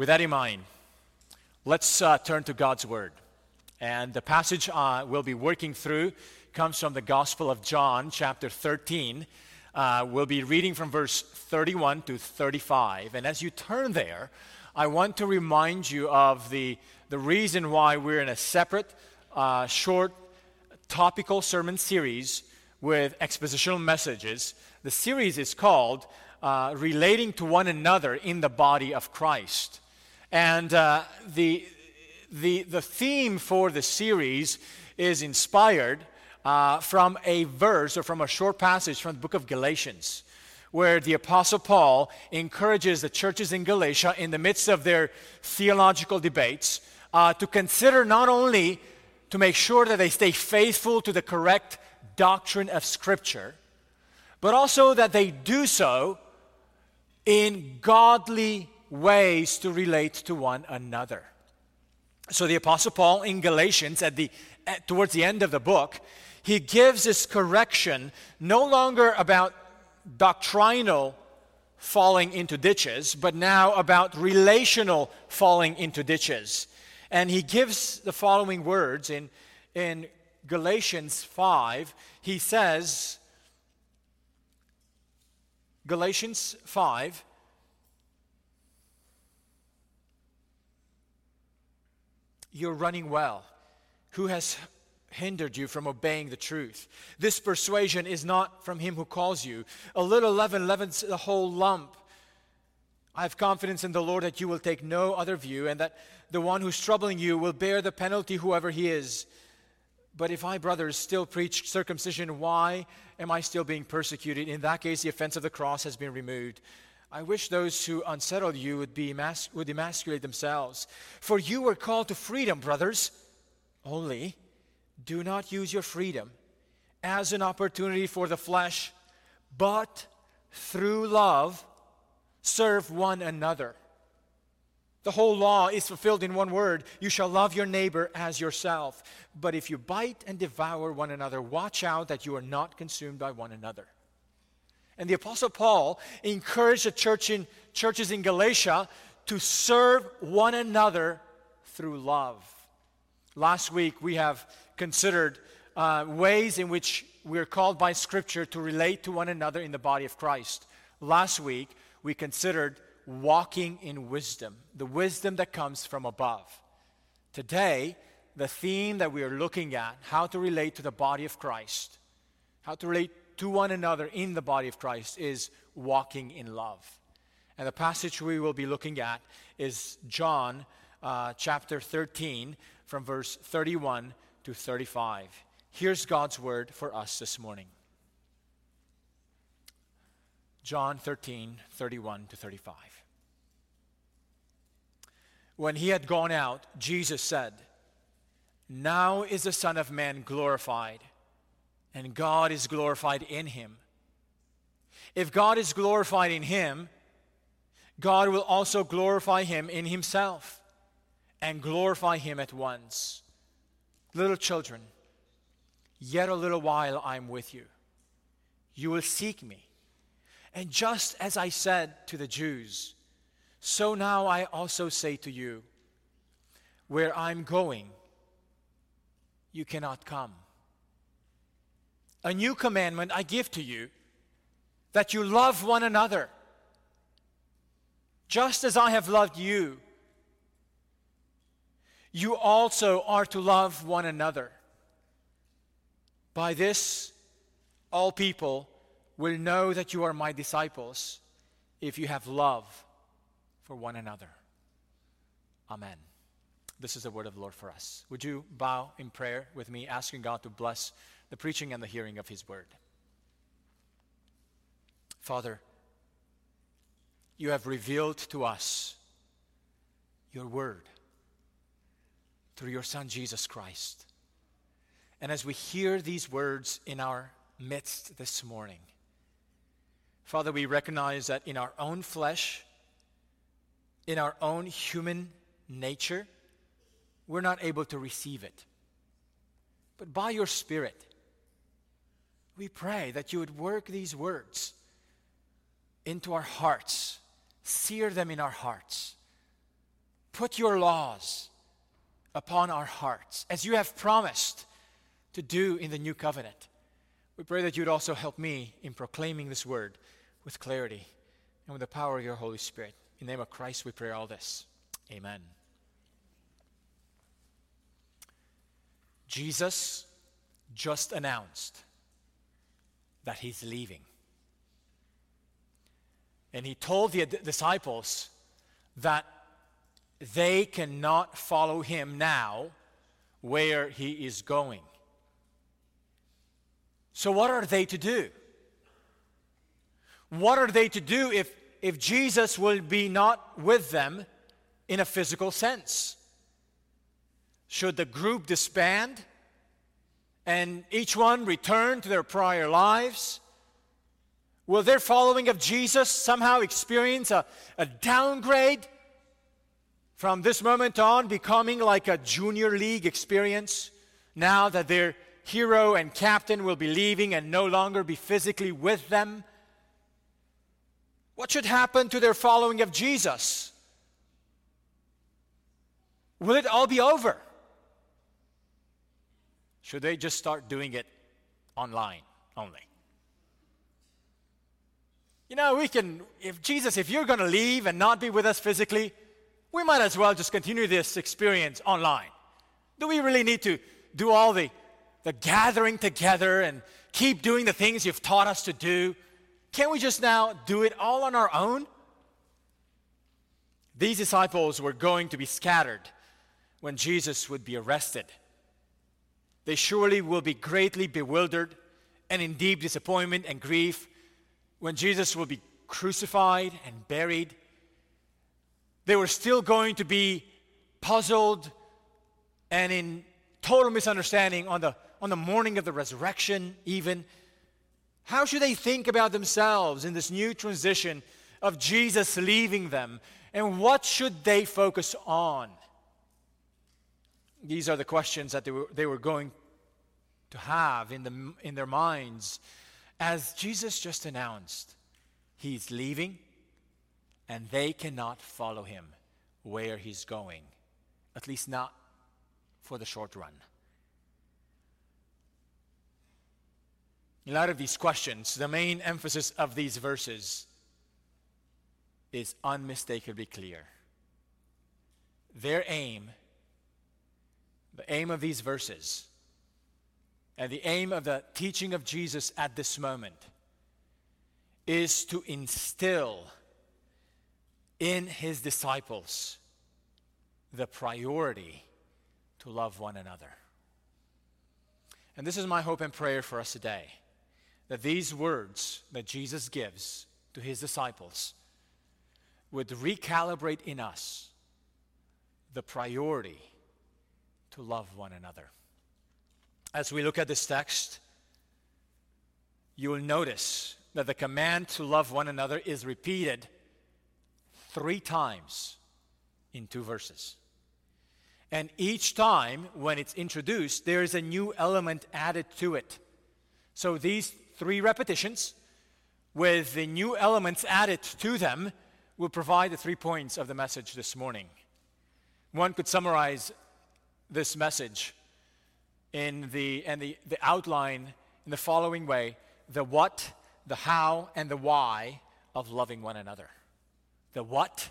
With that in mind, let's uh, turn to God's Word. And the passage uh, we'll be working through comes from the Gospel of John, chapter 13. Uh, we'll be reading from verse 31 to 35. And as you turn there, I want to remind you of the, the reason why we're in a separate, uh, short, topical sermon series with expositional messages. The series is called uh, Relating to One Another in the Body of Christ. And uh, the, the, the theme for the series is inspired uh, from a verse or from a short passage from the book of Galatians, where the Apostle Paul encourages the churches in Galatia, in the midst of their theological debates, uh, to consider not only to make sure that they stay faithful to the correct doctrine of Scripture, but also that they do so in godly ways to relate to one another. So the Apostle Paul in Galatians, at the, at, towards the end of the book, he gives this correction no longer about doctrinal falling into ditches, but now about relational falling into ditches. And he gives the following words in, in Galatians 5. He says, Galatians 5, you're running well? Who has hindered you from obeying the truth? This persuasion is not from him who calls you. A little leaven leavens the whole lump. I have confidence in the Lord that you will take no other view, and that the one who's troubling you will bear the penalty, whoever he is. But if I, brothers, still preach circumcision, why am I still being persecuted? In that case, the offense of the cross has been removed. I wish those who unsettle you would, be emas- would emasculate themselves. For you were called to freedom, brothers. Only do not use your freedom as an opportunity for the flesh, but through love serve one another. The whole law is fulfilled in one word you shall love your neighbor as yourself. But if you bite and devour one another, watch out that you are not consumed by one another. And the Apostle Paul encouraged the church in, churches in Galatia to serve one another through love. Last week, we have considered uh, ways in which we're called by Scripture to relate to one another in the body of Christ. Last week, we considered walking in wisdom, the wisdom that comes from above. Today, the theme that we are looking at, how to relate to the body of Christ, how to relate to one another in the body of Christ is walking in love. And the passage we will be looking at is John uh, chapter 13, from verse 31 to 35. Here's God's word for us this morning. John 13, 31 to 35. When he had gone out, Jesus said, Now is the Son of Man glorified and God is glorified in him. If God is glorified in him, God will also glorify him in himself and glorify him at once. Little children, yet a little while I'm with you. You will seek me. And just as I said to the Jews, so now I also say to you, where I'm going, you cannot come. A new commandment I give to you that you love one another. Just as I have loved you, you also are to love one another. By this, all people will know that you are my disciples if you have love for one another. Amen. This is the word of the Lord for us. Would you bow in prayer with me, asking God to bless the preaching and the hearing of His word. Father, you have revealed to us your word through your Son, Jesus Christ. And as we hear these words in our midst this morning, Father, we recognize that in our own flesh, in our own human nature, we're not able to receive it. But by your Spirit, we pray that you would work these words into our hearts, sear them in our hearts, put your laws upon our hearts, as you have promised to do in the new covenant. We pray that you'd also help me in proclaiming this word with clarity and with the power of your Holy Spirit. In the name of Christ, we pray all this. Amen. Jesus just announced that he's leaving. And he told the disciples that they cannot follow him now where he is going. So, what are they to do? What are they to do if, if Jesus will be not with them in a physical sense? Should the group disband and each one return to their prior lives? Will their following of Jesus somehow experience a, a downgrade from this moment on, becoming like a junior league experience now that their hero and captain will be leaving and no longer be physically with them? What should happen to their following of Jesus? Will it all be over? Should they just start doing it online only? You know, we can, if Jesus, if you're going to leave and not be with us physically, we might as well just continue this experience online. Do we really need to do all the, the gathering together and keep doing the things you've taught us to do? Can't we just now do it all on our own? These disciples were going to be scattered when Jesus would be arrested. They surely will be greatly bewildered and in deep disappointment and grief when Jesus will be crucified and buried, they were still going to be puzzled and in total misunderstanding on the, on the morning of the resurrection, even. How should they think about themselves in this new transition of Jesus leaving them? And what should they focus on? These are the questions that they were, they were going to have in, the, in their minds as Jesus just announced, he's leaving and they cannot follow him where he's going, at least not for the short run. In light of these questions, the main emphasis of these verses is unmistakably clear. Their aim, the aim of these verses, and the aim of the teaching of Jesus at this moment is to instill in his disciples the priority to love one another. And this is my hope and prayer for us today that these words that Jesus gives to his disciples would recalibrate in us the priority to love one another as we look at this text, you will notice that the command to love one another is repeated three times in two verses. And each time when it's introduced, there is a new element added to it. So these three repetitions, with the new elements added to them, will provide the three points of the message this morning. One could summarize this message in the, and the, the outline in the following way the what, the how, and the why of loving one another. The what,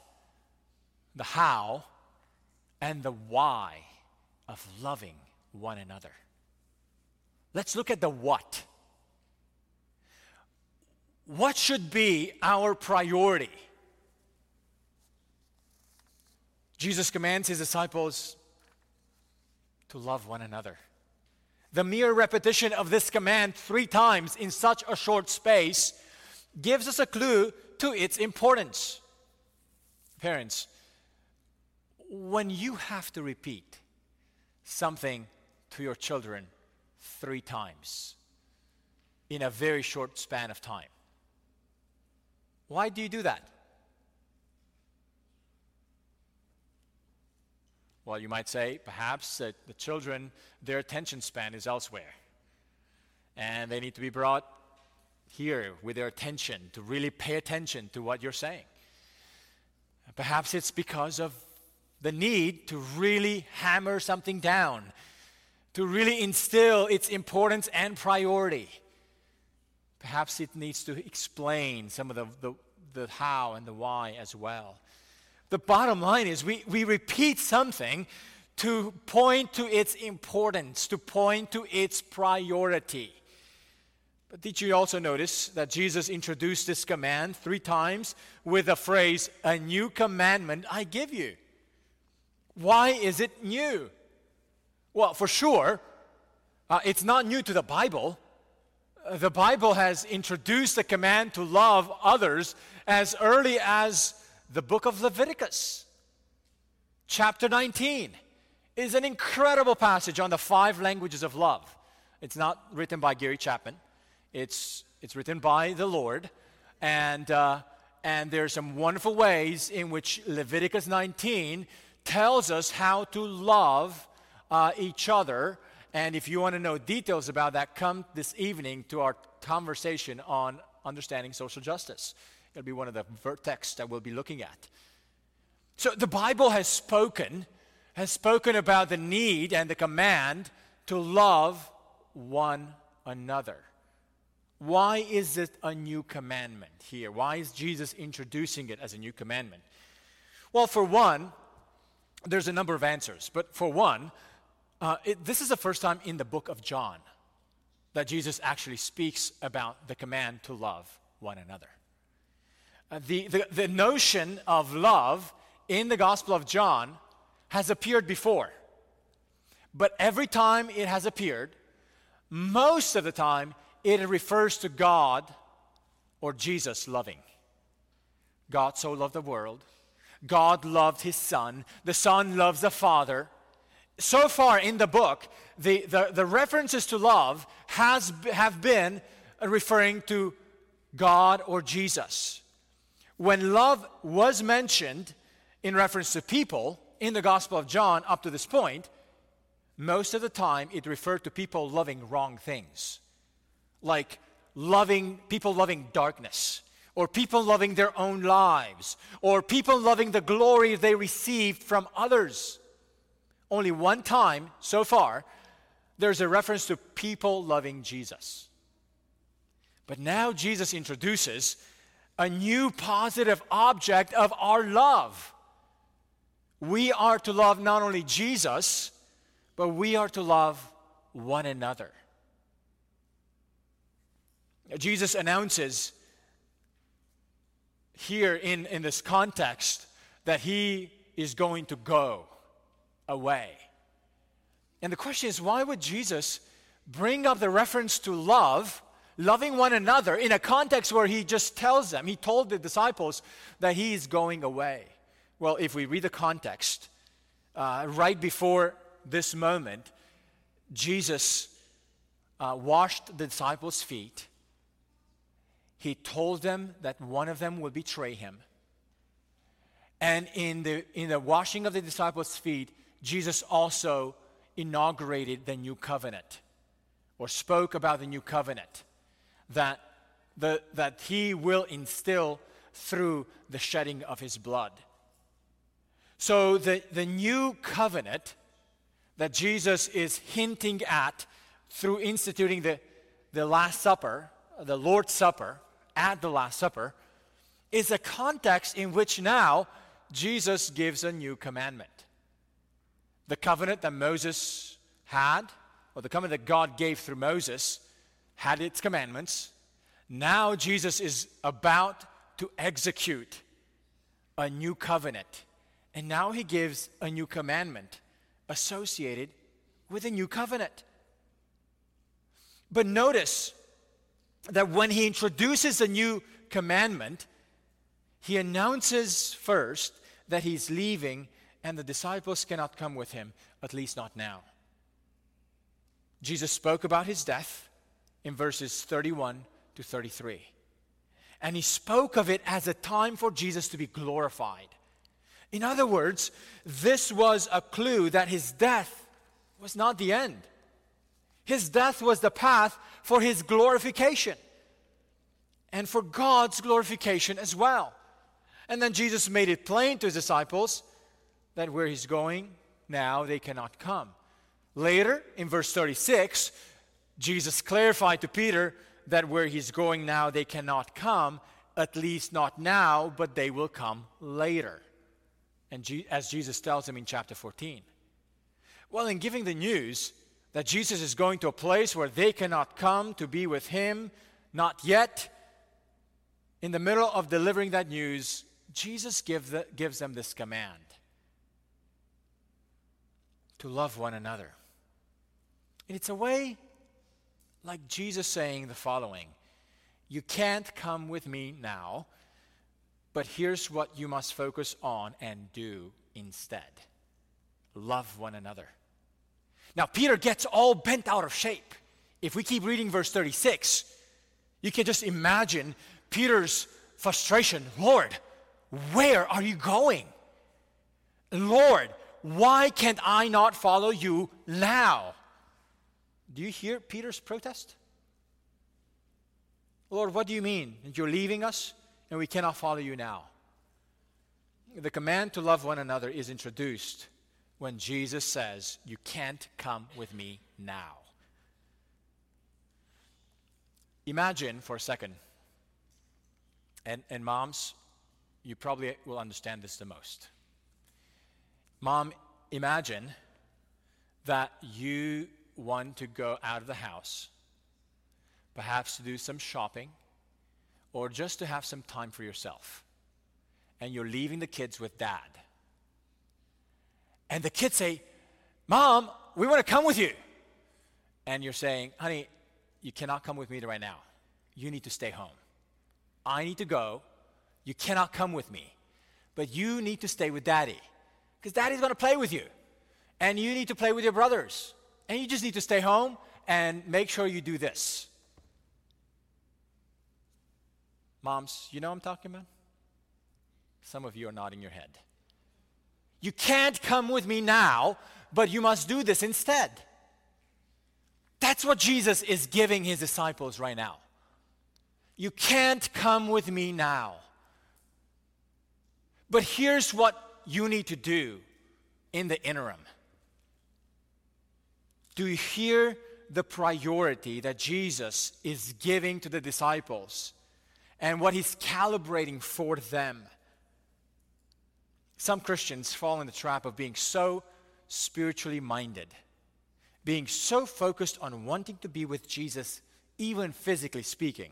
the how, and the why of loving one another. Let's look at the what. What should be our priority? Jesus commands his disciples to love one another. The mere repetition of this command three times in such a short space gives us a clue to its importance. Parents, when you have to repeat something to your children three times in a very short span of time, why do you do that? Well, you might say perhaps that the children, their attention span is elsewhere. And they need to be brought here with their attention to really pay attention to what you're saying. Perhaps it's because of the need to really hammer something down, to really instill its importance and priority. Perhaps it needs to explain some of the, the, the how and the why as well. The bottom line is we, we repeat something to point to its importance, to point to its priority. But did you also notice that Jesus introduced this command three times with the phrase, A new commandment I give you? Why is it new? Well, for sure, uh, it's not new to the Bible. Uh, the Bible has introduced the command to love others as early as the book of Leviticus. Chapter 19 is an incredible passage on the five languages of love. It's not written by Gary Chapman, it's, it's written by the Lord. And, uh, and there are some wonderful ways in which Leviticus 19 tells us how to love uh, each other. And if you want to know details about that, come this evening to our conversation on understanding social justice. It'll be one of the texts that we'll be looking at. So the Bible has spoken, has spoken about the need and the command to love one another. Why is it a new commandment here? Why is Jesus introducing it as a new commandment? Well, for one, there's a number of answers. But for one, uh, it, this is the first time in the book of John that Jesus actually speaks about the command to love one another. Uh, the, the, the notion of love in the Gospel of John has appeared before. But every time it has appeared, most of the time, it refers to God or Jesus loving. God so loved the world. God loved his Son. The Son loves the Father. So far in the book, the, the, the references to love has, have been referring to God or Jesus. When love was mentioned in reference to people in the Gospel of John up to this point, most of the time it referred to people loving wrong things. Like loving people loving darkness or people loving their own lives or people loving the glory they received from others. Only one time so far there's a reference to people loving jesus. But now jesus introduces a new positive object of our love we are to love not only jesus but we are to love one another Jesus announces here in, in this context that he is going to go away. And the question is why would Jesus bring up the reference to love, loving one another, in a context where he just tells them, he told the disciples that he is going away? Well, if we read the context, uh, right before this moment, Jesus uh, washed the disciples' feet he told them that one of them would betray him. And in the, in the washing of the disciples' feet, Jesus also inaugurated the new covenant or spoke about the new covenant that, the, that he will instill through the shedding of his blood. So, the, the new covenant that Jesus is hinting at through instituting the, the Last Supper, the Lord's Supper, at the Last Supper is a context in which now Jesus gives a new commandment. The covenant that Moses had, or the covenant that God gave through Moses, had its commandments. Now Jesus is about to execute a new covenant. And now he gives a new commandment associated with a new covenant. But notice that when he introduces a new commandment, he announces first that he's leaving and the disciples cannot come with him, at least not now. Jesus spoke about his death in verses 31 to 33. And he spoke of it as a time for Jesus to be glorified. In other words, this was a clue that his death was not the end. His death was the path for his glorification and for God's glorification as well. And then Jesus made it plain to his disciples that where he's going now they cannot come. Later, in verse 36, Jesus clarified to Peter that where he's going now they cannot come, at least not now, but they will come later. And as Jesus tells him in chapter 14. Well, in giving the news that Jesus is going to a place where they cannot come to be with him, not yet, in the middle of delivering that news, Jesus give the, gives them this command to love one another. And it's a way like Jesus saying the following You can't come with me now, but here's what you must focus on and do instead love one another. Now, Peter gets all bent out of shape. If we keep reading verse 36, you can just imagine Peter's frustration Lord, where are you going? Lord, why can't I not follow you now? Do you hear Peter's protest? Lord, what do you mean? That you're leaving us and we cannot follow you now? The command to love one another is introduced when Jesus says, You can't come with me now. Imagine for a second, and, and moms, you probably will understand this the most. Mom, imagine that you want to go out of the house, perhaps to do some shopping, or just to have some time for yourself. And you're leaving the kids with dad. And the kids say, Mom, we want to come with you. And you're saying, Honey, you cannot come with me right now. You need to stay home. I need to go. You cannot come with me. But you need to stay with daddy. Because daddy's going to play with you. And you need to play with your brothers. And you just need to stay home and make sure you do this. Moms, you know I'm talking about? Some of you are nodding your head. You can't come with me now, but you must do this instead. That's what Jesus is giving his disciples right now. You can't come with me now. But here's what you need to do in the interim. Do you hear the priority that Jesus is giving to the disciples and what he's calibrating for them? Some Christians fall in the trap of being so spiritually minded, being so focused on wanting to be with Jesus, even physically speaking,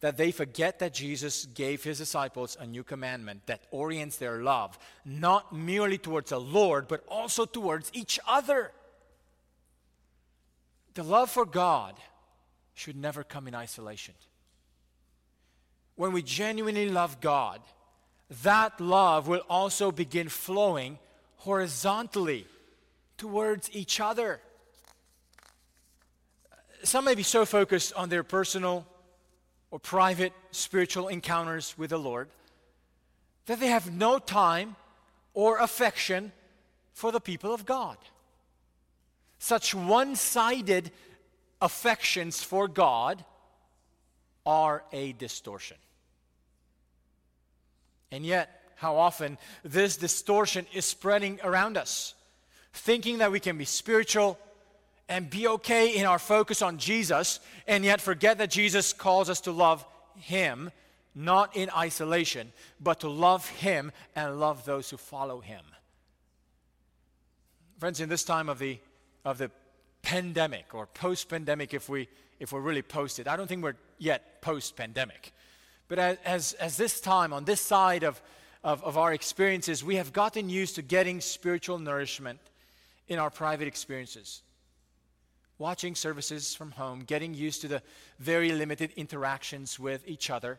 that they forget that Jesus gave his disciples a new commandment that orients their love not merely towards the Lord, but also towards each other. The love for God should never come in isolation. When we genuinely love God, that love will also begin flowing horizontally towards each other. Some may be so focused on their personal or private spiritual encounters with the Lord that they have no time or affection for the people of God. Such one sided affections for God are a distortion. And yet, how often this distortion is spreading around us, thinking that we can be spiritual and be okay in our focus on Jesus, and yet forget that Jesus calls us to love Him, not in isolation, but to love Him and love those who follow Him. Friends, in this time of the, of the pandemic or post pandemic, if, we, if we're really post it, I don't think we're yet post pandemic. But as, as, this time, on this side of, of, of our experiences, we have gotten used to getting spiritual nourishment in our private experiences watching services from home, getting used to the very limited interactions with each other.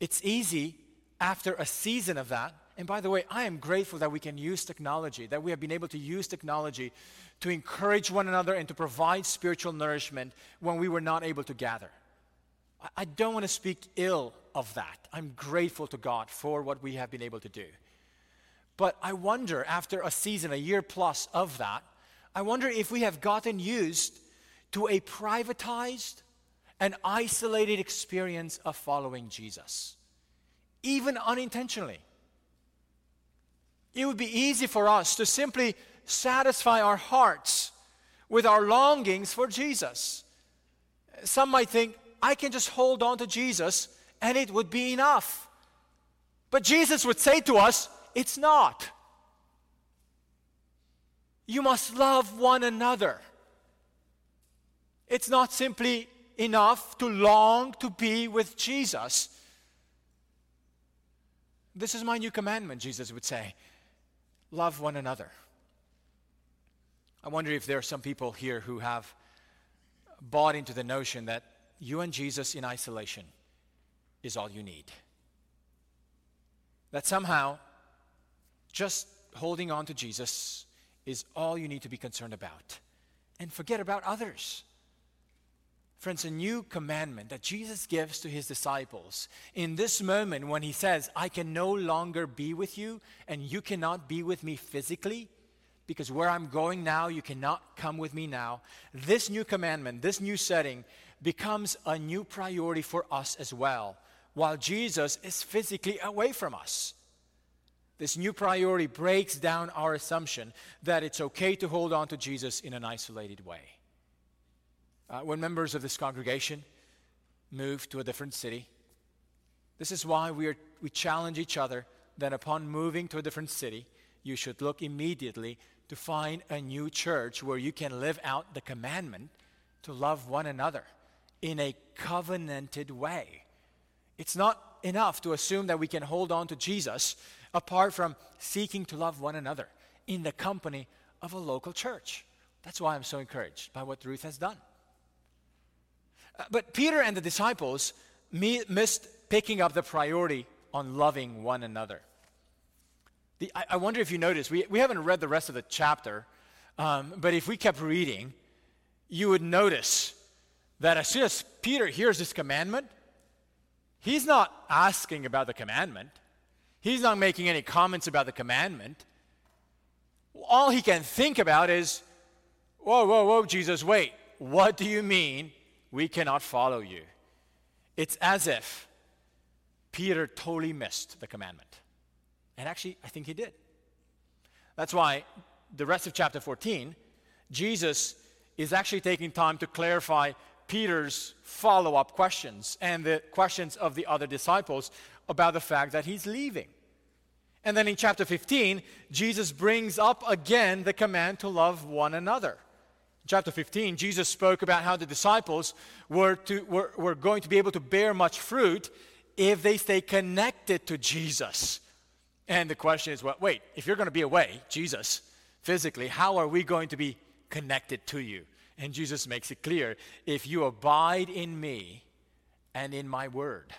It's easy after a season of that. And by the way, I am grateful that we can use technology, that we have been able to use technology to encourage one another and to provide spiritual nourishment when we were not able to gather. I don't want to speak ill of that. I'm grateful to God for what we have been able to do. But I wonder, after a season, a year plus of that, I wonder if we have gotten used to a privatized and isolated experience of following Jesus, even unintentionally. It would be easy for us to simply satisfy our hearts with our longings for Jesus. Some might think, I can just hold on to Jesus and it would be enough. But Jesus would say to us, it's not. You must love one another. It's not simply enough to long to be with Jesus. This is my new commandment, Jesus would say love one another. I wonder if there are some people here who have bought into the notion that you and Jesus in isolation is all you need. That somehow just holding on to Jesus is all you need to be concerned about. And forget about others. Friends, a new commandment that Jesus gives to his disciples in this moment when he says, I can no longer be with you and you cannot be with me physically because where I'm going now, you cannot come with me now. This new commandment, this new setting becomes a new priority for us as well while Jesus is physically away from us. This new priority breaks down our assumption that it's okay to hold on to Jesus in an isolated way. Uh, when members of this congregation move to a different city, this is why we, are, we challenge each other that upon moving to a different city, you should look immediately to find a new church where you can live out the commandment to love one another in a covenanted way. It's not enough to assume that we can hold on to Jesus apart from seeking to love one another in the company of a local church. That's why I'm so encouraged by what Ruth has done. But Peter and the disciples missed picking up the priority on loving one another. The, I, wonder if you noticed, we, we haven't read the rest of the chapter, um, but if we kept reading, you would notice that as soon as Peter hears this commandment, he's not asking about the commandment. He's not making any comments about the commandment. All he can think about is, whoa, whoa, whoa, Jesus, wait, what do you mean we cannot follow you? It's as if Peter totally missed the commandment. And actually, I think he did. That's why the rest of chapter 14, Jesus is actually taking time to clarify Peter's follow up questions and the questions of the other disciples about the fact that he's leaving. And then in chapter 15, Jesus brings up again the command to love one another. Chapter 15, Jesus spoke about how the disciples were, to, were, were going to be able to bear much fruit if they stay connected to Jesus. And the question is, well, wait, if you're going to be away, Jesus, physically, how are we going to be connected to you? And Jesus makes it clear if you abide in me and in my word.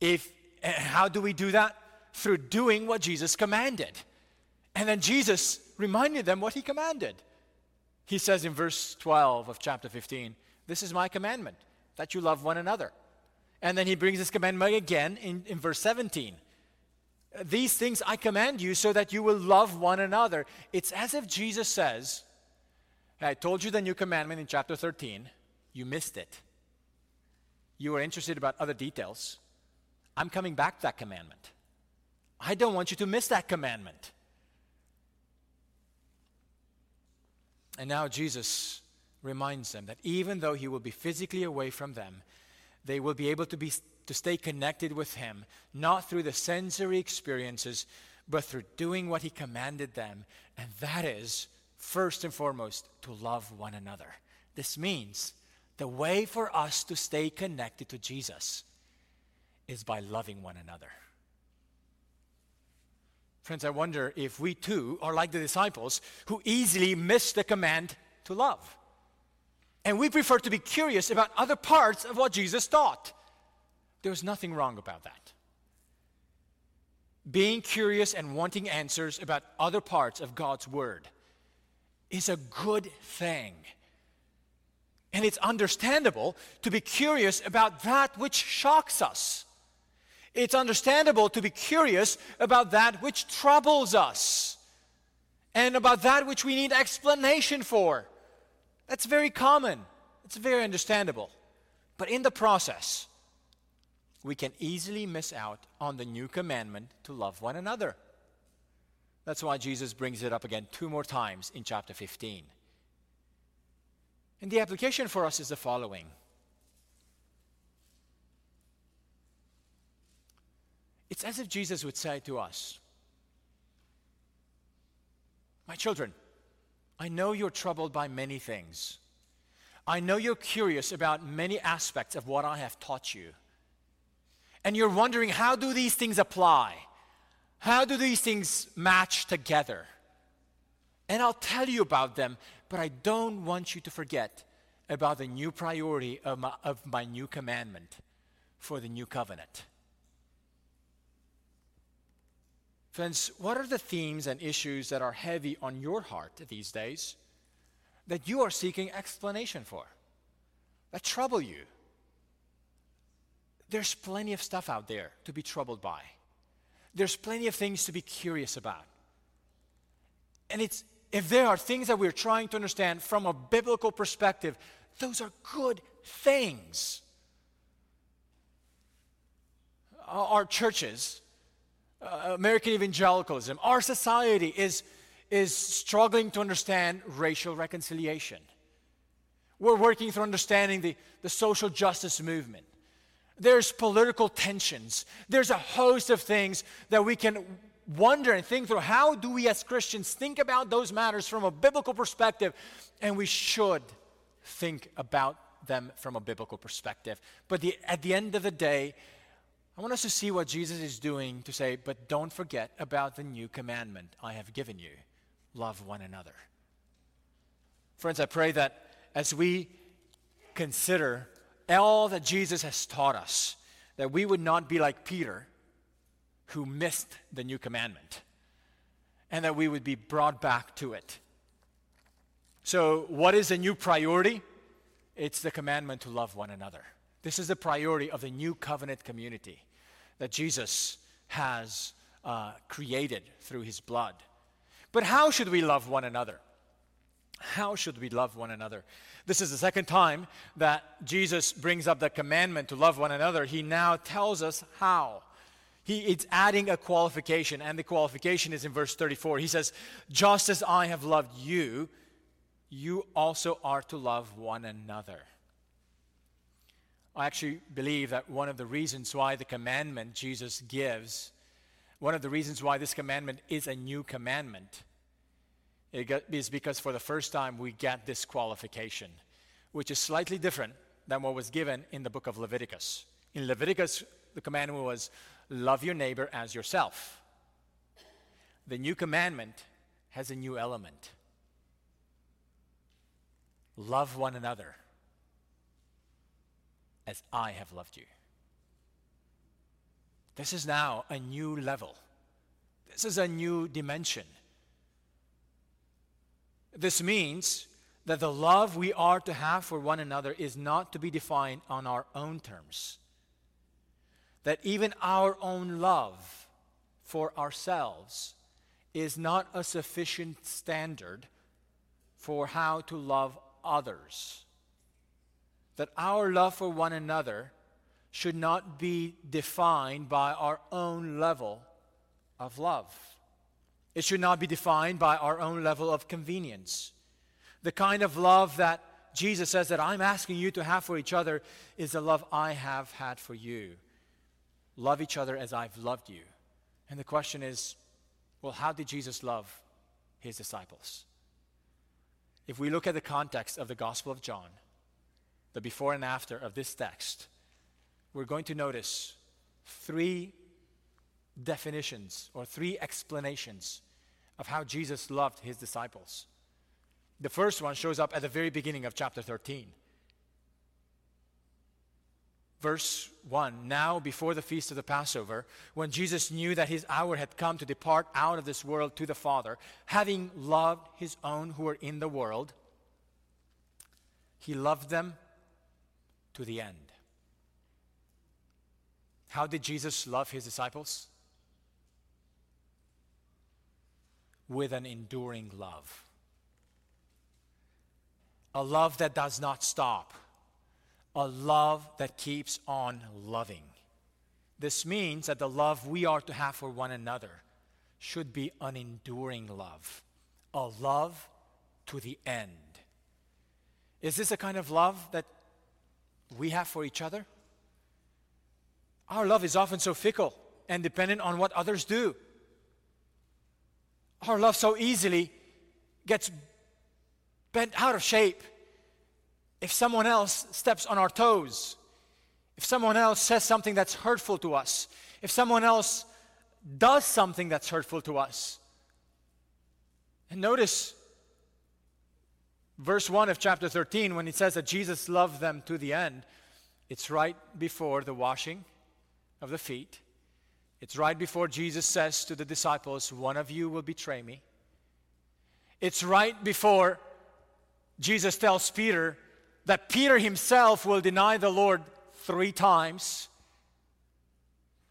If how do we do that? Through doing what Jesus commanded. And then Jesus reminded them what he commanded. He says in verse 12 of chapter 15, This is my commandment, that you love one another. And then he brings this commandment again in, in verse 17. These things I command you so that you will love one another. It's as if Jesus says, I told you the new commandment in chapter 13. You missed it. You were interested about other details. I'm coming back to that commandment. I don't want you to miss that commandment. And now Jesus reminds them that even though he will be physically away from them, they will be able to, be, to stay connected with him, not through the sensory experiences, but through doing what he commanded them. And that is, first and foremost, to love one another. This means the way for us to stay connected to Jesus is by loving one another. Friends, I wonder if we too are like the disciples who easily miss the command to love. And we prefer to be curious about other parts of what Jesus taught. There's nothing wrong about that. Being curious and wanting answers about other parts of God's Word is a good thing. And it's understandable to be curious about that which shocks us. It's understandable to be curious about that which troubles us and about that which we need explanation for. That's very common, it's very understandable. But in the process, we can easily miss out on the new commandment to love one another. That's why Jesus brings it up again two more times in chapter 15. And the application for us is the following It's as if Jesus would say to us, My children, I know you're troubled by many things. I know you're curious about many aspects of what I have taught you. And you're wondering how do these things apply? How do these things match together? And I'll tell you about them, but I don't want you to forget about the new priority of my, of my new commandment for the new covenant. Friends, what are the themes and issues that are heavy on your heart these days that you are seeking explanation for, that trouble you? There's plenty of stuff out there to be troubled by. There's plenty of things to be curious about. And it's if there are things that we're trying to understand from a biblical perspective, those are good things. Our churches uh, American evangelicalism, our society is, is struggling to understand racial reconciliation. We're working through understanding the, the social justice movement. There's political tensions. There's a host of things that we can wonder and think through. How do we as Christians think about those matters from a biblical perspective? And we should think about them from a biblical perspective. But the, at the end of the day, I want us to see what Jesus is doing to say, but don't forget about the new commandment I have given you love one another. Friends, I pray that as we consider all that Jesus has taught us, that we would not be like Peter, who missed the new commandment, and that we would be brought back to it. So, what is the new priority? It's the commandment to love one another. This is the priority of the new covenant community that Jesus has uh, created through his blood. But how should we love one another? How should we love one another? This is the second time that Jesus brings up the commandment to love one another. He now tells us how. He is adding a qualification, and the qualification is in verse 34. He says, Just as I have loved you, you also are to love one another. I actually believe that one of the reasons why the commandment Jesus gives, one of the reasons why this commandment is a new commandment, is because for the first time we get this qualification, which is slightly different than what was given in the book of Leviticus. In Leviticus, the commandment was love your neighbor as yourself. The new commandment has a new element love one another as I have loved you. This is now a new level. This is a new dimension. This means that the love we are to have for one another is not to be defined on our own terms. That even our own love for ourselves is not a sufficient standard for how to love others that our love for one another should not be defined by our own level of love. It should not be defined by our own level of convenience. The kind of love that Jesus says that I'm asking you to have for each other is the love I have had for you. Love each other as I've loved you. And the question is well, how did Jesus love his disciples? If we look at the context of the Gospel of John, the before and after of this text, we're going to notice three definitions or three explanations of how Jesus loved his disciples. The first one shows up at the very beginning of chapter 13. Verse 1 Now, before the feast of the Passover, when Jesus knew that his hour had come to depart out of this world to the Father, having loved his own who were in the world, he loved them to the end. How did Jesus love his disciples? With an enduring love. A love that does not stop. A love that keeps on loving. This means that the love we are to have for one another should be an enduring love, a love to the end. Is this a kind of love that we have for each other? Our love is often so fickle and dependent on what others do. Our love so easily gets bent out of shape if someone else steps on our toes, if someone else says something that's hurtful to us, if someone else does something that's hurtful to us. And notice verse 1 of chapter 13 when it says that Jesus loved them to the end. It's right before the washing of the feet. It's right before Jesus says to the disciples, One of you will betray me. It's right before Jesus tells Peter that Peter himself will deny the Lord three times.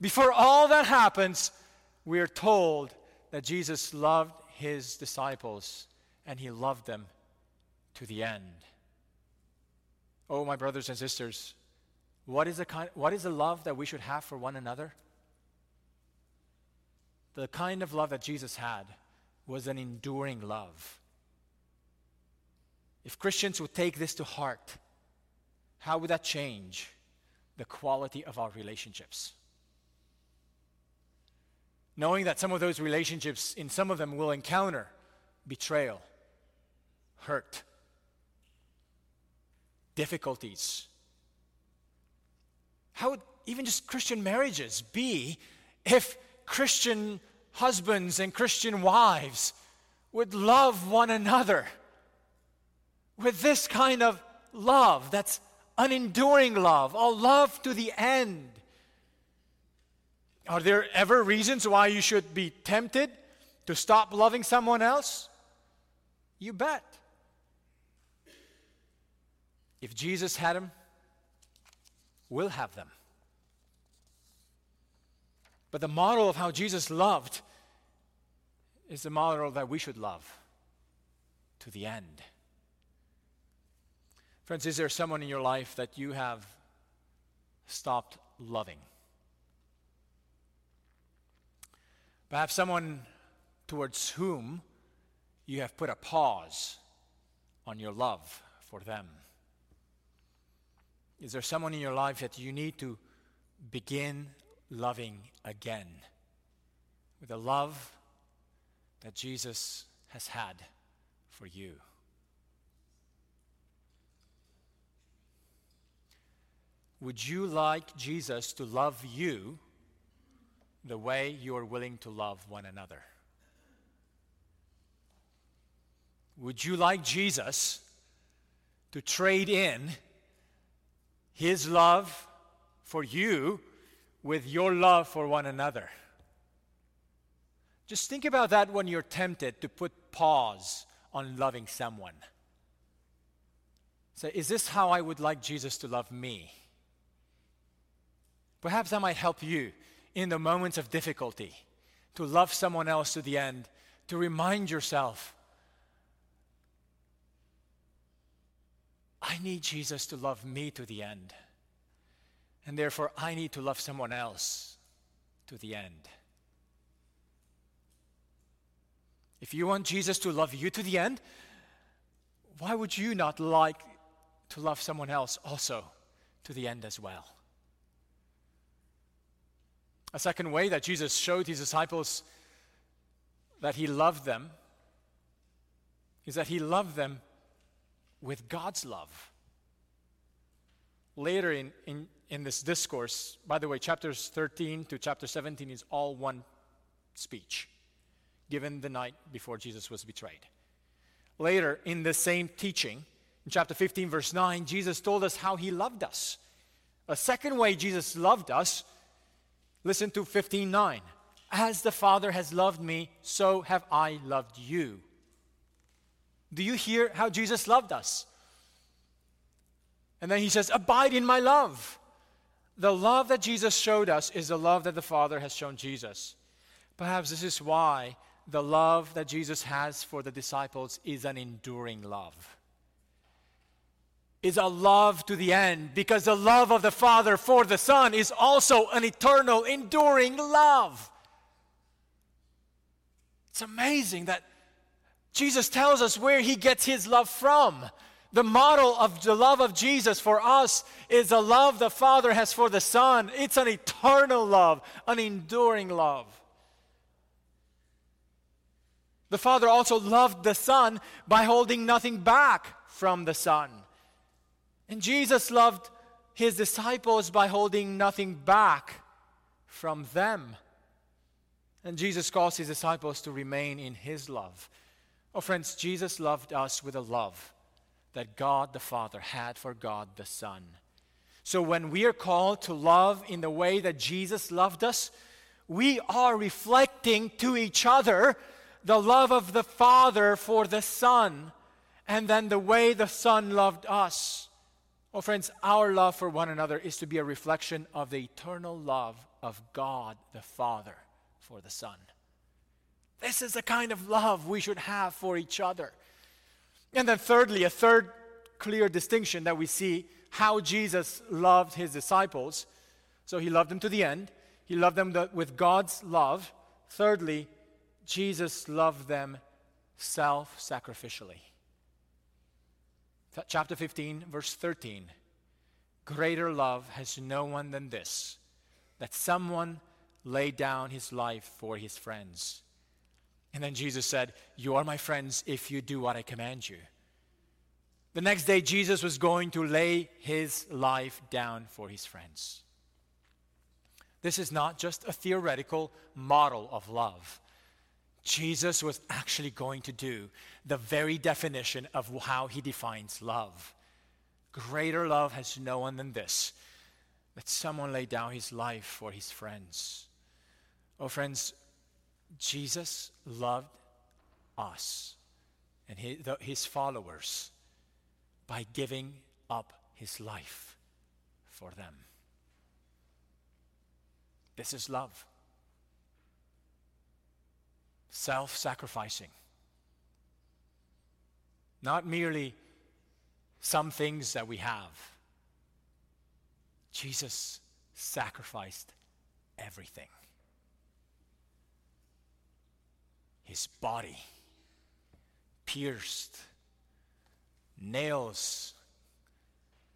Before all that happens, we are told that Jesus loved his disciples and he loved them to the end. Oh, my brothers and sisters, what is the, kind, what is the love that we should have for one another? The kind of love that Jesus had was an enduring love. If Christians would take this to heart, how would that change the quality of our relationships? Knowing that some of those relationships, in some of them, will encounter betrayal, hurt, difficulties. How would even just Christian marriages be if Christian husbands and Christian wives would love one another with this kind of love that's an enduring love, a love to the end? Are there ever reasons why you should be tempted to stop loving someone else? You bet. If Jesus had them, we'll have them. But the model of how Jesus loved is the model that we should love to the end. Friends, is there someone in your life that you have stopped loving? Perhaps someone towards whom you have put a pause on your love for them. Is there someone in your life that you need to begin loving again with the love that Jesus has had for you? Would you like Jesus to love you the way you are willing to love one another? Would you like Jesus to trade in his love for you with your love for one another. Just think about that when you're tempted to put pause on loving someone. Say, is this how I would like Jesus to love me? Perhaps that might help you in the moments of difficulty to love someone else to the end, to remind yourself I need Jesus to love me to the end. And therefore, I need to love someone else to the end. If you want Jesus to love you to the end, why would you not like to love someone else also to the end as well? A second way that Jesus showed his disciples that he loved them is that he loved them with God's love. Later in, in, in this discourse, by the way, chapters 13 to chapter 17 is all one speech given the night before Jesus was betrayed. Later in the same teaching, in chapter 15, verse 9, Jesus told us how he loved us. A second way Jesus loved us, listen to 15:9. As the Father has loved me, so have I loved you. Do you hear how Jesus loved us? And then he says, Abide in my love. The love that Jesus showed us is the love that the Father has shown Jesus. Perhaps this is why the love that Jesus has for the disciples is an enduring love. Is a love to the end because the love of the Father for the Son is also an eternal, enduring love. It's amazing that Jesus tells us where he gets his love from. The model of the love of Jesus for us is the love the Father has for the Son. It's an eternal love, an enduring love. The Father also loved the Son by holding nothing back from the Son. And Jesus loved his disciples by holding nothing back from them. And Jesus calls his disciples to remain in his love. Oh, friends, Jesus loved us with a love that God the Father had for God the Son. So when we are called to love in the way that Jesus loved us, we are reflecting to each other the love of the Father for the Son, and then the way the Son loved us. Oh, friends, our love for one another is to be a reflection of the eternal love of God the Father for the Son. This is the kind of love we should have for each other. And then, thirdly, a third clear distinction that we see how Jesus loved his disciples. So he loved them to the end, he loved them with God's love. Thirdly, Jesus loved them self sacrificially. Chapter 15, verse 13. Greater love has no one than this, that someone lay down his life for his friends. And then Jesus said, You are my friends if you do what I command you. The next day, Jesus was going to lay his life down for his friends. This is not just a theoretical model of love. Jesus was actually going to do the very definition of how he defines love. Greater love has no one than this that someone lay down his life for his friends. Oh, friends, Jesus loved us and his followers by giving up his life for them. This is love. Self sacrificing. Not merely some things that we have. Jesus sacrificed everything. His body pierced, nails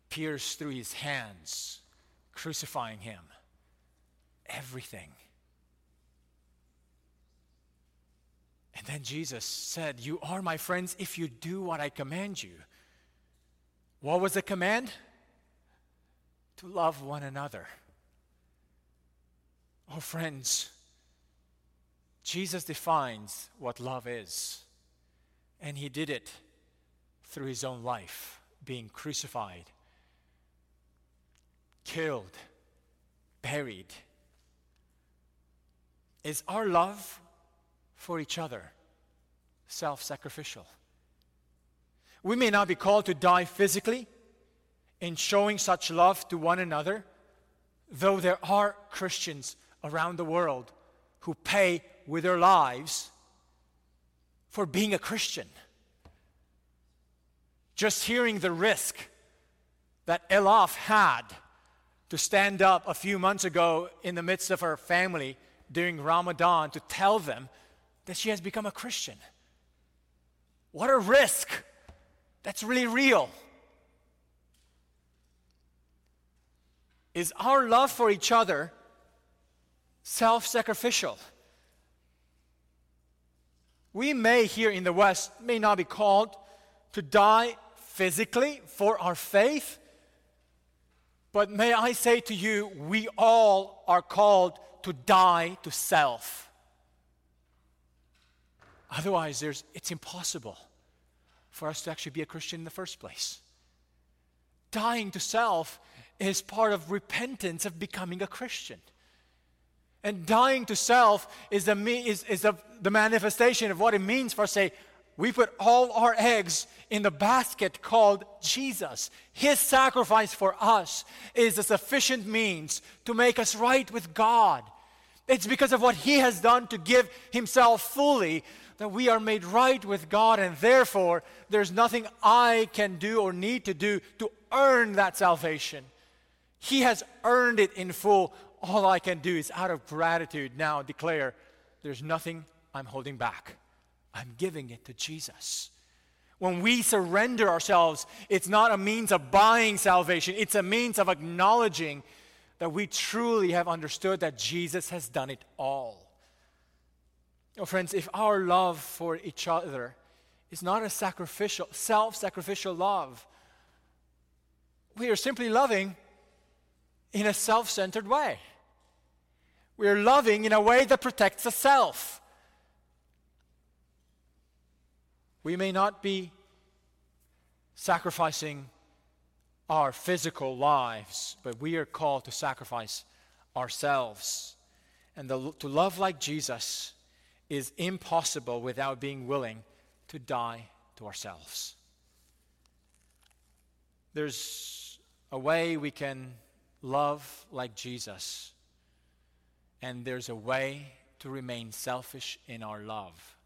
pierced through his hands, crucifying him. Everything. And then Jesus said, You are my friends if you do what I command you. What was the command? To love one another. Oh, friends, Jesus defines what love is, and he did it through his own life, being crucified, killed, buried. Is our love for each other self sacrificial? We may not be called to die physically in showing such love to one another, though there are Christians around the world who pay with their lives for being a Christian. Just hearing the risk that Elaf had to stand up a few months ago in the midst of her family during Ramadan to tell them that she has become a Christian. What a risk! That's really real. Is our love for each other self sacrificial? We may, here in the West, may not be called to die physically for our faith, but may I say to you, we all are called to die to self. Otherwise, it's impossible for us to actually be a Christian in the first place. Dying to self is part of repentance of becoming a Christian. And dying to self is, the, is, is the, the manifestation of what it means for, say, we put all our eggs in the basket called Jesus. His sacrifice for us is a sufficient means to make us right with God. It's because of what He has done to give Himself fully that we are made right with God, and therefore there's nothing I can do or need to do to earn that salvation. He has earned it in full all I can do is out of gratitude now declare there's nothing I'm holding back. I'm giving it to Jesus. When we surrender ourselves, it's not a means of buying salvation, it's a means of acknowledging that we truly have understood that Jesus has done it all. Oh, friends, if our love for each other is not a sacrificial, self sacrificial love, we are simply loving in a self centered way. We are loving in a way that protects the self. We may not be sacrificing our physical lives, but we are called to sacrifice ourselves. And the, to love like Jesus is impossible without being willing to die to ourselves. There's a way we can love like Jesus, and there's a way to remain selfish in our love.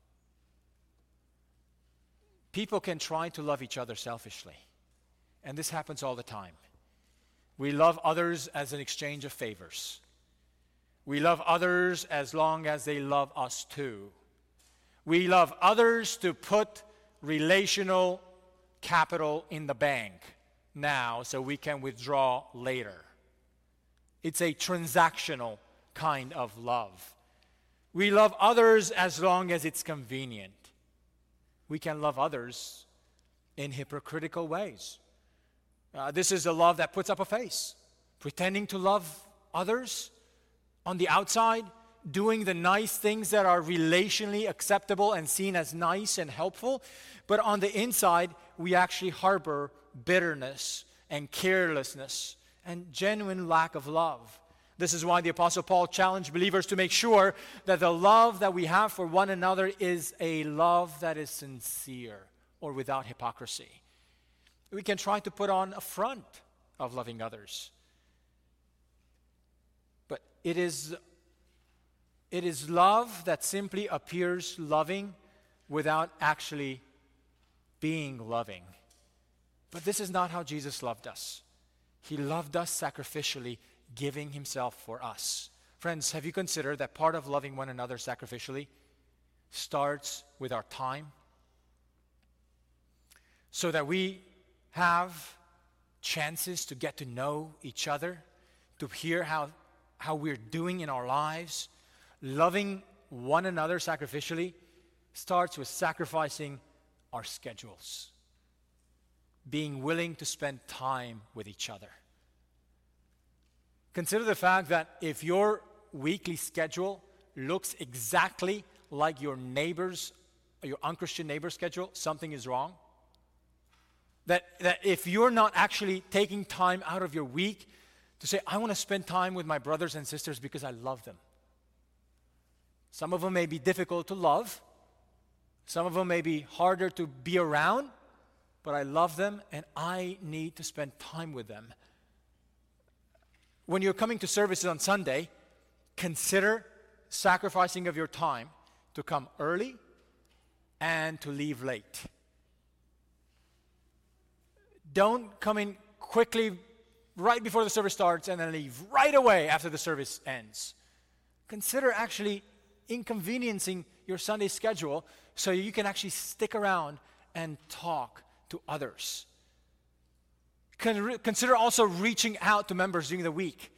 People can try to love each other selfishly, and this happens all the time. We love others as an exchange of favors. We love others as long as they love us too. We love others to put relational capital in the bank now so we can withdraw later. It's a transactional kind of love. We love others as long as it's convenient we can love others in hypocritical ways. Uh, this is a love that puts up a face, pretending to love others on the outside, doing the nice things that are relationally acceptable and seen as nice and helpful, but on the inside, we actually harbor bitterness and carelessness and genuine lack of love. This is why the Apostle Paul challenged believers to make sure that the love that we have for one another is a love that is sincere or without hypocrisy. We can try to put on a front of loving others, but it is, it is love that simply appears loving without actually being loving. But this is not how Jesus loved us. He loved us sacrificially giving himself for us. Friends, have you considered that part of loving one another sacrificially starts with our time? So that we have chances to get to know each other, to hear how, how we're doing in our lives. Loving one another sacrificially starts with sacrificing our schedules, being willing to spend time with each other. Consider the fact that if your weekly schedule looks exactly like your neighbor's, your unchristian neighbor's schedule, something is wrong. That, that if you're not actually taking time out of your week to say, I want to spend time with my brothers and sisters because I love them. Some of them may be difficult to love, some of them may be harder to be around, but I love them and I need to spend time with them when you're coming to services on Sunday, consider sacrificing of your time to come early and to leave late. Don't come in quickly right before the service starts and then leave right away after the service ends. Consider actually inconveniencing your Sunday schedule so you can actually stick around and talk to others. Consider also reaching out to members during the week,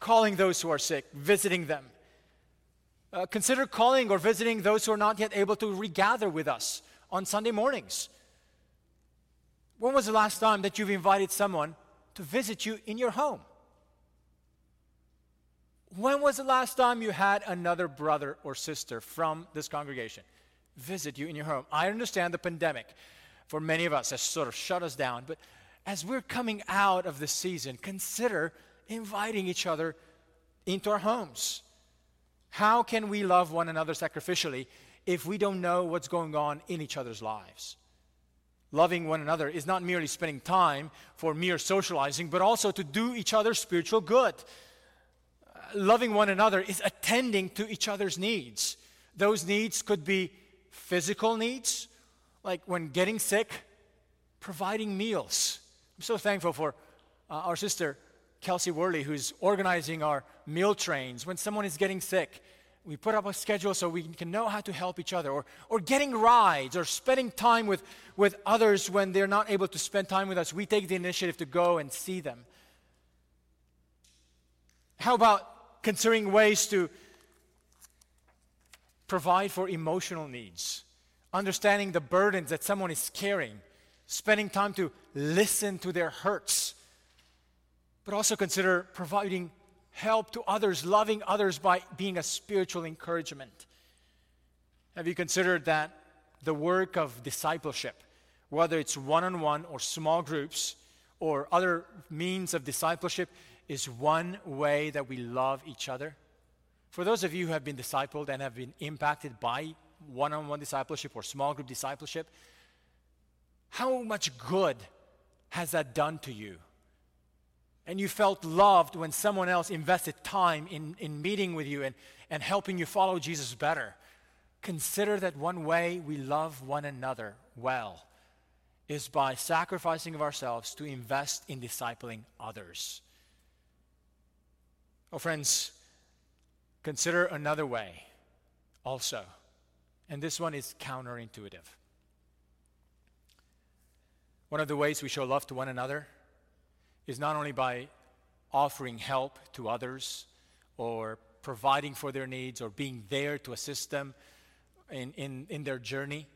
calling those who are sick, visiting them. Uh, consider calling or visiting those who are not yet able to regather with us on Sunday mornings. When was the last time that you've invited someone to visit you in your home? When was the last time you had another brother or sister from this congregation visit you in your home? I understand the pandemic for many of us has sort of shut us down, but as we're coming out of the season, consider inviting each other into our homes. How can we love one another sacrificially if we don't know what's going on in each other's lives? Loving one another is not merely spending time for mere socializing, but also to do each other spiritual good. Loving one another is attending to each other's needs. Those needs could be physical needs, like when getting sick, providing meals I'm so thankful for uh, our sister, Kelsey Worley, who's organizing our meal trains. When someone is getting sick, we put up a schedule so we can know how to help each other, or, or getting rides, or spending time with, with others when they're not able to spend time with us. We take the initiative to go and see them. How about considering ways to provide for emotional needs, understanding the burdens that someone is carrying, spending time to listen to their hurts, but also consider providing help to others, loving others by being a spiritual encouragement. Have you considered that the work of discipleship, whether it's one on one or small groups or other means of discipleship, is one way that we love each other? For those of you who have been discipled and have been impacted by one on one discipleship or small group discipleship, how much good has that done to you? and you felt loved when someone else invested time in, in meeting with you and, and helping you follow Jesus better, consider that one way we love one another well is by sacrificing of ourselves to invest in discipling others. Oh, friends, consider another way also. And this one is counterintuitive. One of the ways we show love to one another is not only by offering help to others or providing for their needs or being there to assist them in, in, in their journey.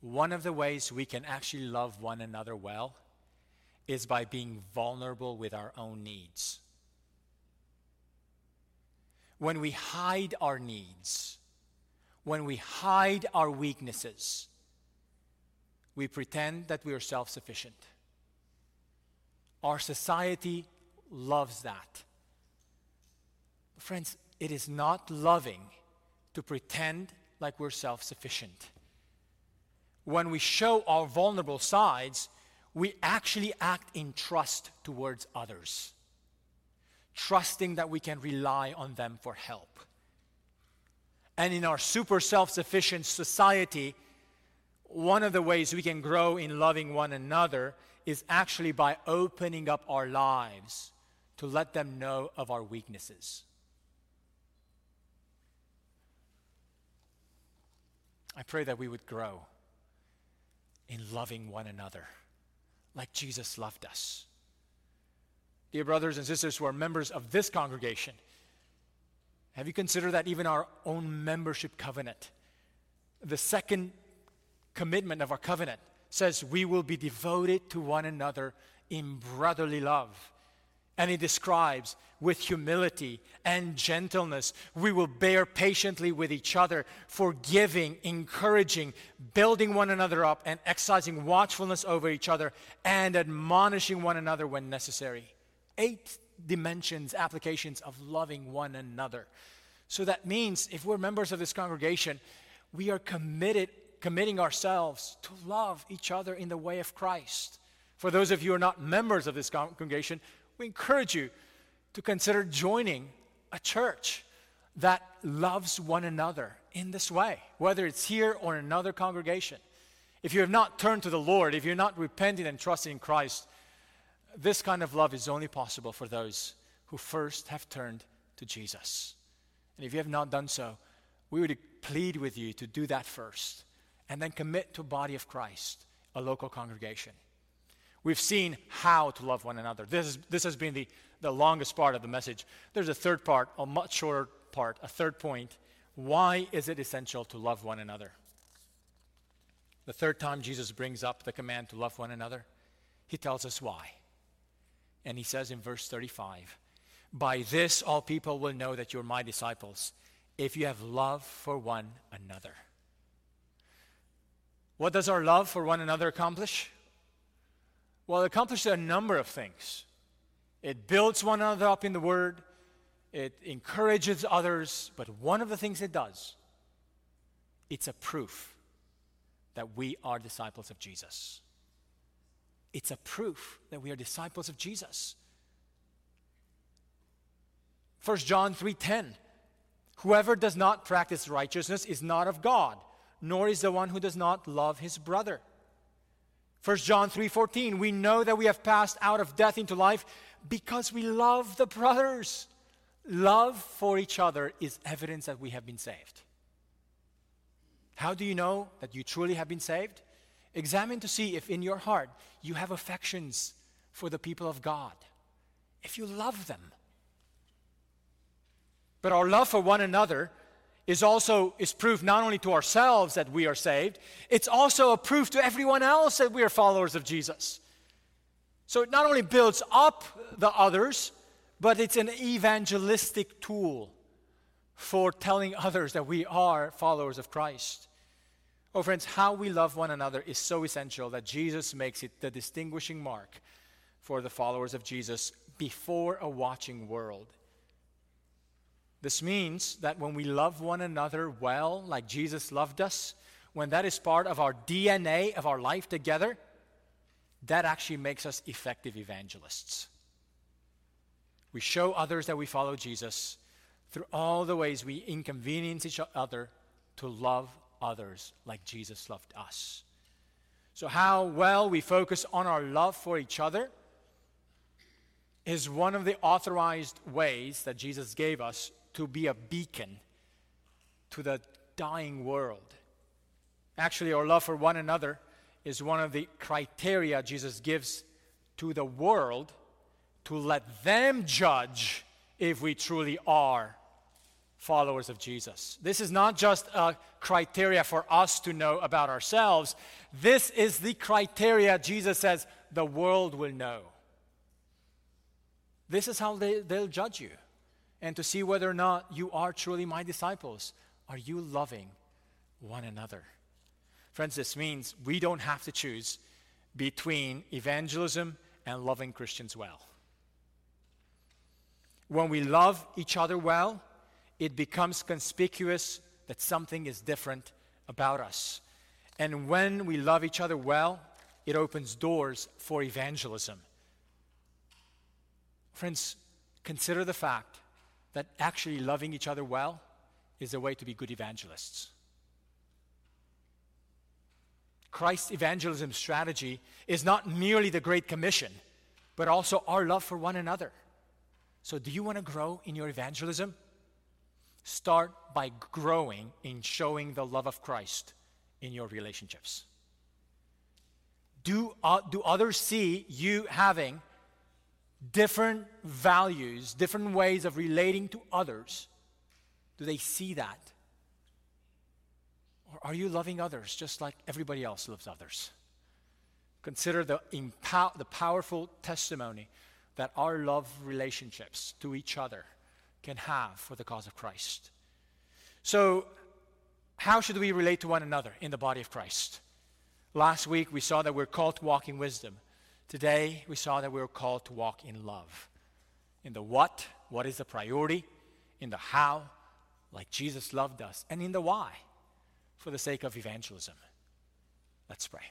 One of the ways we can actually love one another well is by being vulnerable with our own needs. When we hide our needs, when we hide our weaknesses, we pretend that we are self sufficient. Our society loves that. Friends, it is not loving to pretend like we're self sufficient. When we show our vulnerable sides, we actually act in trust towards others, trusting that we can rely on them for help. And in our super self sufficient society, one of the ways we can grow in loving one another is actually by opening up our lives to let them know of our weaknesses. I pray that we would grow in loving one another like Jesus loved us. Dear brothers and sisters who are members of this congregation, have you considered that even our own membership covenant, the second commitment of our covenant, says we will be devoted to one another in brotherly love. And he describes with humility and gentleness, we will bear patiently with each other, forgiving, encouraging, building one another up, and exercising watchfulness over each other, and admonishing one another when necessary. Eight dimensions, applications of loving one another. So that means if we're members of this congregation, we are committed committing ourselves to love each other in the way of Christ. For those of you who are not members of this congregation, we encourage you to consider joining a church that loves one another in this way, whether it's here or in another congregation. If you have not turned to the Lord, if you're not repenting and trusting in Christ, this kind of love is only possible for those who first have turned to Jesus. And if you have not done so, we would plead with you to do that first and then commit to a body of Christ, a local congregation. We've seen how to love one another. This, is, this has been the, the longest part of the message. There's a third part, a much shorter part, a third point. Why is it essential to love one another? The third time Jesus brings up the command to love one another, he tells us why. And he says in verse 35 By this all people will know that you're my disciples, if you have love for one another. What does our love for one another accomplish? Well, it accomplishes a number of things. It builds one another up in the Word, it encourages others, but one of the things it does, it's a proof that we are disciples of Jesus. It's a proof that we are disciples of Jesus. 1 John 3:10 Whoever does not practice righteousness is not of God nor is the one who does not love his brother. 1 John 3:14 We know that we have passed out of death into life because we love the brothers. love for each other is evidence that we have been saved. How do you know that you truly have been saved? Examine to see if in your heart you have affections for the people of God, if you love them. But our love for one another is also is proof not only to ourselves that we are saved, it's also a proof to everyone else that we are followers of Jesus. So it not only builds up the others, but it's an evangelistic tool for telling others that we are followers of Christ. Oh, friends, how we love one another is so essential that Jesus makes it the distinguishing mark for the followers of Jesus before a watching world. This means that when we love one another well, like Jesus loved us, when that is part of our DNA of our life together, that actually makes us effective evangelists. We show others that we follow Jesus through all the ways we inconvenience each other to love others like Jesus loved us. So, how well we focus on our love for each other is one of the authorized ways that Jesus gave us to be a beacon to the dying world. Actually, our love for one another is one of the criteria Jesus gives to the world to let them judge if we truly are followers of Jesus. This is not just a criteria for us to know about ourselves. This is the criteria Jesus says the world will know. This is how they, they'll judge you and to see whether or not you are truly my disciples. Are you loving one another? Friends, this means we don't have to choose between evangelism and loving Christians well. When we love each other well, it becomes conspicuous that something is different about us. And when we love each other well, it opens doors for evangelism. Friends, consider the fact that actually loving each other well is a way to be good evangelists. Christ's evangelism strategy is not merely the Great Commission, but also our love for one another. So, do you want to grow in your evangelism? Start by growing in showing the love of Christ in your relationships. Do, uh, do others see you having different values, different ways of relating to others? Do they see that? Or are you loving others just like everybody else loves others? Consider the, the powerful testimony that our love relationships to each other can have for the cause of Christ. So, how should we relate to one another in the body of Christ? Last week we saw that we're called to walk in wisdom. Today, we saw that we were called to walk in love. In the what, what is the priority? In the how, like Jesus loved us. And in the why, for the sake of evangelism. Let's pray.